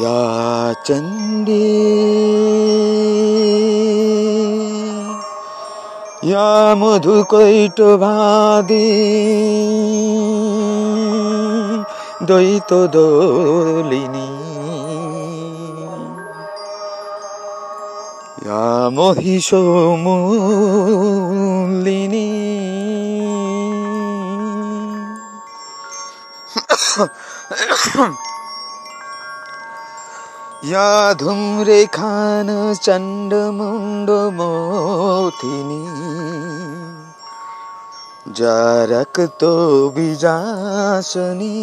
या चण्डी या মধুকৈটভাদি দ্বৈত দোলিনী या মহিষমূলিনী या ধূম্রেখান চণ্ডমুণ্ড মোথিনী যা রক্ত বিজাসনী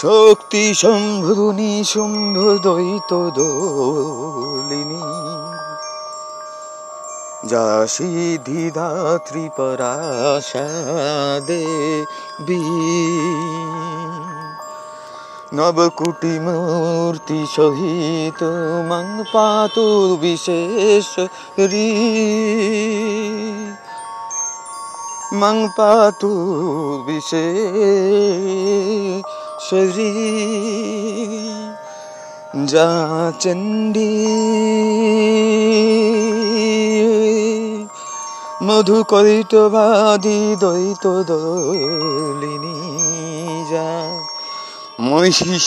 শক্তি শম্ভুনি শুম্ভ দ্বৈত দোলিনী যা সিদ্ধিদাত্রী পরাশা দেবী নবকুটি মূর্তি সহিত মং পাতু বিশেষ রি। মং পাতু বিশেষ রি। যা চণ্ডী মধুকৈটবাদী দ্বৈত দলিনী যা মহিষলিনী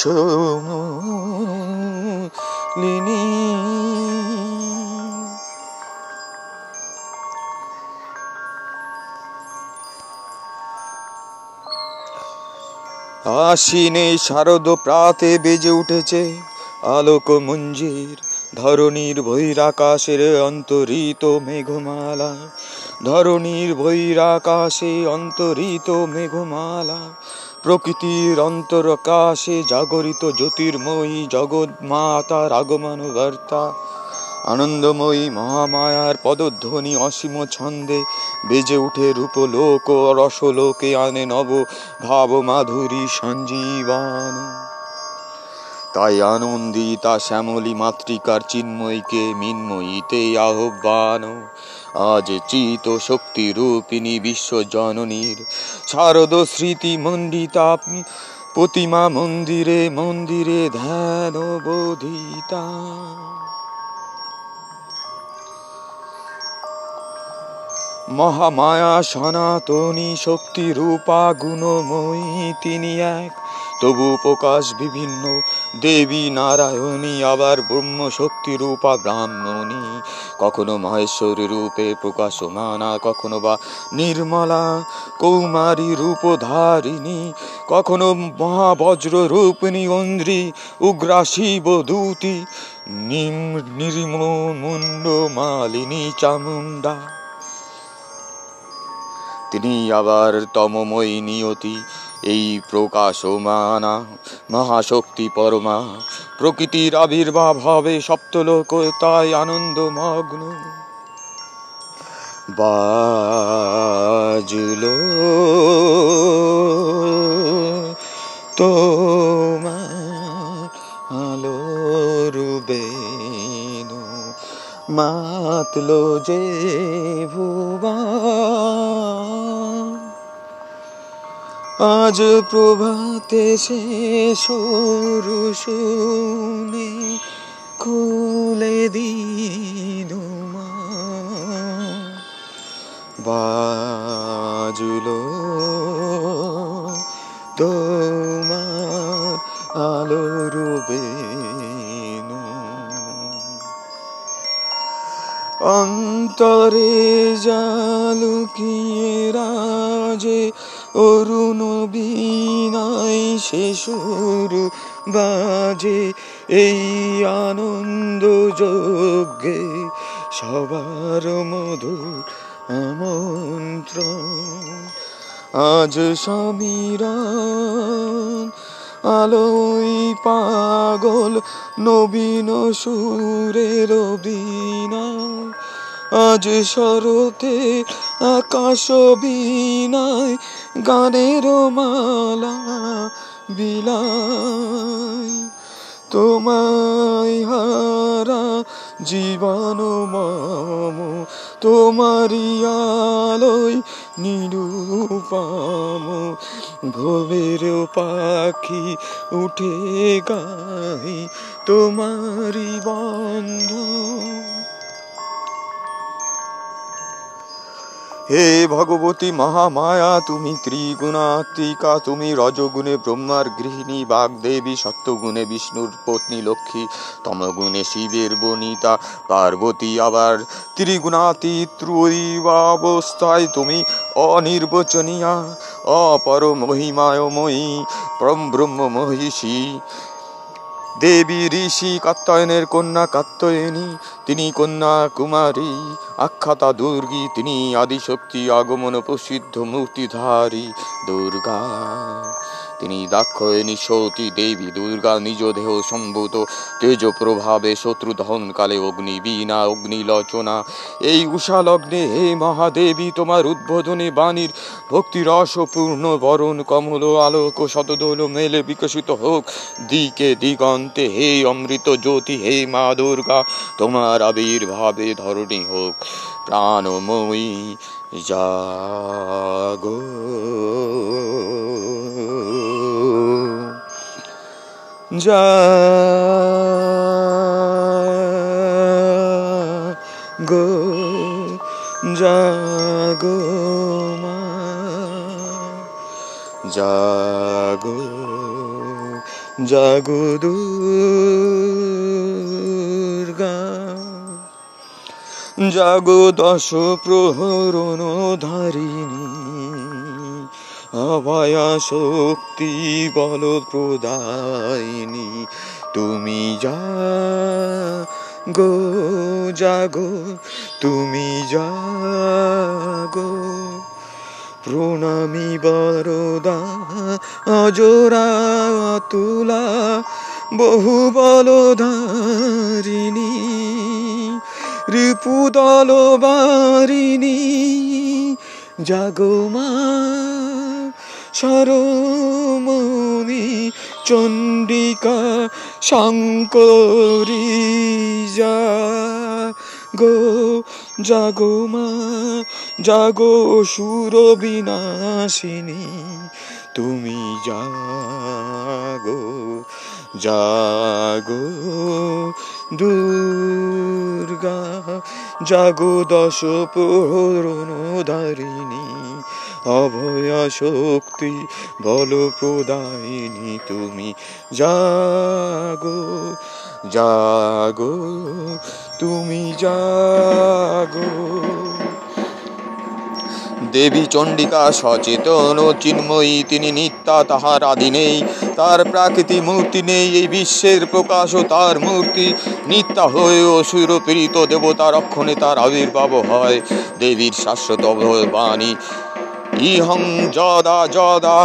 আশ্বিনে শারদ প্রাতে বেজে উঠেছে আলোক মঞ্জির ধরণীর বৈরাকাশের অন্তরিত মেঘমালা। ধরণীর বৈরাকাশে অন্তরিত মেঘমালা। প্রকৃতির অন্তরকাশে জাগরিত জ্যোতির্ময়ী জগৎ মাতার আগমন বার্তা আনন্দময়ী মহামায়ার পদধ্বনি অসীম ছন্দে বেজে উঠে রূপলোক রসলোকে আনে নব ভাব মাধুরী সঞ্জীবন তাই আনন্দিতা শ্যামলী মাতৃকার চিন্ময়ীকে মিন্ময়ীতে আহ্বান। আজ চিত শক্তি রূপিণী বিশ্ব জননীর শারদ স্মৃতি মণ্ডিতা প্রতিমা মন্দিরে মন্দিরে ধ্যান বোধিতা। মহামায়া সনাতনী শক্তি রূপা গুণময়ী তিনি এক তবু প্রকাশ বিভিন্ন। দেবী নারায়ণী, আবার ব্রহ্ম শক্তি রূপা ব্রাহ্মণী। কখনো মহেশ্বরী রূপে প্রকাশমানা, কখনো বা নির্মলা, কৌমারী রূপধারিণী। কখনো মহাবজ্র রূপিণী অন্দ্রী উগ্রা শিব দূতি নির্ম মুন্ড, মালিনী, চামুণ্ডা। তিনি আবার তমময়ী নিয়তি এই প্রকাশমানা মহাশক্তি পরমা, প্রকৃতির আবির্ভাব হবে সপ্তলোক, তাই আনন্দমগ্ন। বাজুল তোমার আলোর বেনু মাতলো যে ভুবা আজ প্রভাতে সে সরু শুনে খুলে দিন বাজুলো তোমার আলোর বেনু অন্তরে জালুকিয়ে রাজে অরুণ বিনাই সে সুর বাজে, এই আনন্দ যজ্ঞে সবার মধুর আমন্ত্র আজ সমীরণ আলোই পাগল, নবীন সুরের বিনা আজ শরতে আকাশ বিনায়, গানের মালা বিলাই তোমায় হারা জীবন মম তোমারি আলোয় নিরূপাম। ভোরের পাখি উঠে গাই তোমারি বন্ধ। হে ভগবতী মহামায়া, তুমি ত্রিগুণাত্মিকা, তুমি রজগুণে ব্রহ্মার গৃহিণী, বাগদেবী, সত্যগুণে বিষ্ণুর পত্নী লক্ষ্মী, তমগুণে শিবের বনিতা, পার্বতী আবার ত্রিগুণাতীত অবস্থায় তুমি অনির্বচনীয়া অপর মহিমায়ময়ী পরম ব্রহ্ম মহিষী দেবী ঋষি কাত্তায়নের কন্যা কাত্তায়নী তিনি কন্যা কুমারী, আখ্যাতা দুর্গী, তিনি আদিশক্তি আগমন প্রসিদ্ধ মূর্তিধারী, দুর্গা। তিনি দাক্ষয়ণী সতী দেবী দুর্গা নিজ দেহ সম্ভূত তেজ প্রভাবে শত্রু দহন কালে অগ্নি বীণা অগ্নিলোচনা এই উষা লগ্নে হে মহাদেবী, তোমার উদ্বোধনে বাণীর ভক্তি রসপূর্ণ বরণ কমল আলোক শতদোল মেলে বিকশিত হোক। দিকে দিগন্তে হে অমৃত জ্যোতি, হে মা দুর্গা, তোমার আবির্ভাবে ধরণী হোক। প্রাণময়ী জাগো। জাগো জাগো মা জাগো জাগো দুর্গা জাগো দশ প্রহরণ ধারিণী অভয়া শক্তি বল প্রদায়িনী তুমি যা গো জাগো, তুমি জাগো প্রণামী বরদা অজোরা তুলা, বহু বলধারিণী রিপুদল বারিণী জাগো মা সরমণি চণ্ডিকা শঙ্করি যা গো জাগো মা জাগো সুর বিনাশিনী তুমি জাগো। জাগো দুর্গা জাগো দশ ধারিণী অভয়া শক্তি বল প্রদায়িনী তুমি। জাগো জাগো তুমি জাগো। দেবী চণ্ডিকা সচেতন ও চিন্ময়ী, তিনি নিত্যা তাহার আদি নেই তার প্রাকৃতি মূর্তি নেই, এই বিশ্বের প্রকাশ ও তার মূর্তি। নিত্যা হয়ে অসুর পীড়িত দেবতা রক্ষণে তার আবির্ভাব হয়। দেবীর শাশ্বত বাণী, ইহং যদা যদা,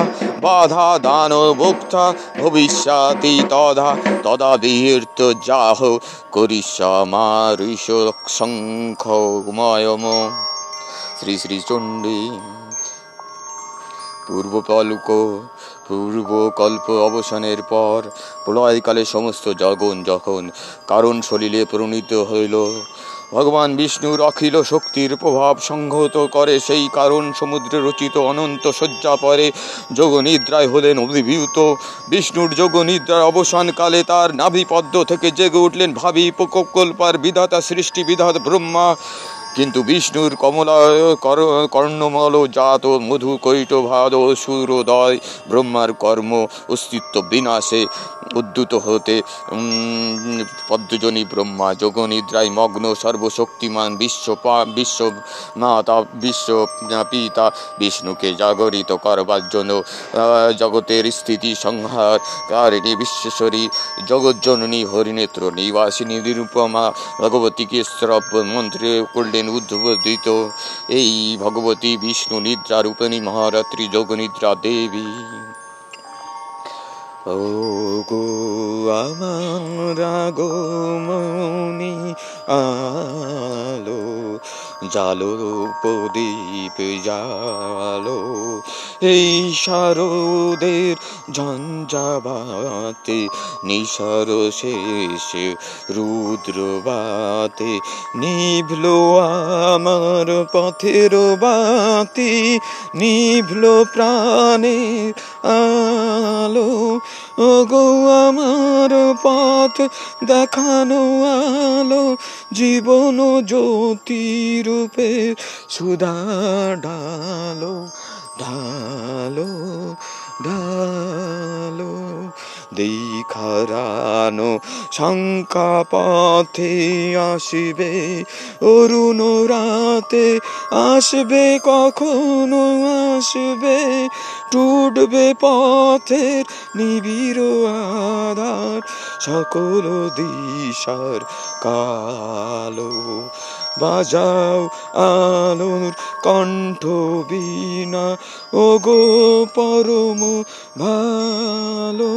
বাধা দান ভোক্তা ভবিষ্যাতি তদা তদা বীর্ত যাহ করিষ্যামারিষ শঙ্খময়ম শ্রী শ্রী চণ্ডী। পূর্বপলক পূর্বকল্প অবসানের পর প্রলয়কালে সমস্ত জগন যখন কারণ সলিলে প্রণীত হইল, ভগবান বিষ্ণুর অখিল শক্তির প্রভাব সংহত করে সেই কারণ সমুদ্রে রচিত অনন্ত শয্যা পরে যোগনিদ্রায় হলেন অভিভূত। বিষ্ণুর যোগনিদ্রার অবসানকালে তার নাভিপদ্ম থেকে জেগে উঠলেন ভাবি প্রকল্পার বিধাতা সৃষ্টি বিধাত ব্রহ্মা। কিন্তু বিষ্ণুর কমলায় কর্ণমল জাত মধু কৈট ভাদ সুরোদয় ব্রহ্মার কর্ম অস্তিত্ব বিনাশে উদ্যুত হতে পদ্মজনী ব্রহ্মা, যোগনিদ্রায় মগ্ন সর্বশক্তিমান বিশ্ব বিশ্ব মাতা, বিশ্ব পিতা বিষ্ণুকে জাগরিত করবার জন্য জগতের স্থিতি সংহার কারিণী বিশ্বেশ্বরী, জগজ্জননী হরিনেত্র, নিবাসিনী নিরূপমা, ভগবতীকে শ্রব মন্ত্রে করলেন উদ্বোধিত এই ভগবতী বিষ্ণু নিদ্রা রূপণী মহারাত্রি যোগ নিদ্রা দেবী। ও গো আমার মৌনি, আলো, জালো প্রদীপ জালো এই শারদের ঝঞ্ঝাবাতে, নিশার শেষে রুদ্রবাতে, নিভলো আমার পথের বাতি, নিভলো প্রাণের আলো। ও গো আমার পথ দেখানো আলো, জীবন জ্যোতি রূপে সুধা ঢালো। ঢালো ঢালো দেখারানো শঙ্কা পথে আসবে, অরুণ রাতে আসবে, কখনো আসবে, টুটবে পথের নিবিড় আধার, সকল দিশার কালো বাজাও আলোর কণ্ঠ বিনা ও গো পরম ভালো।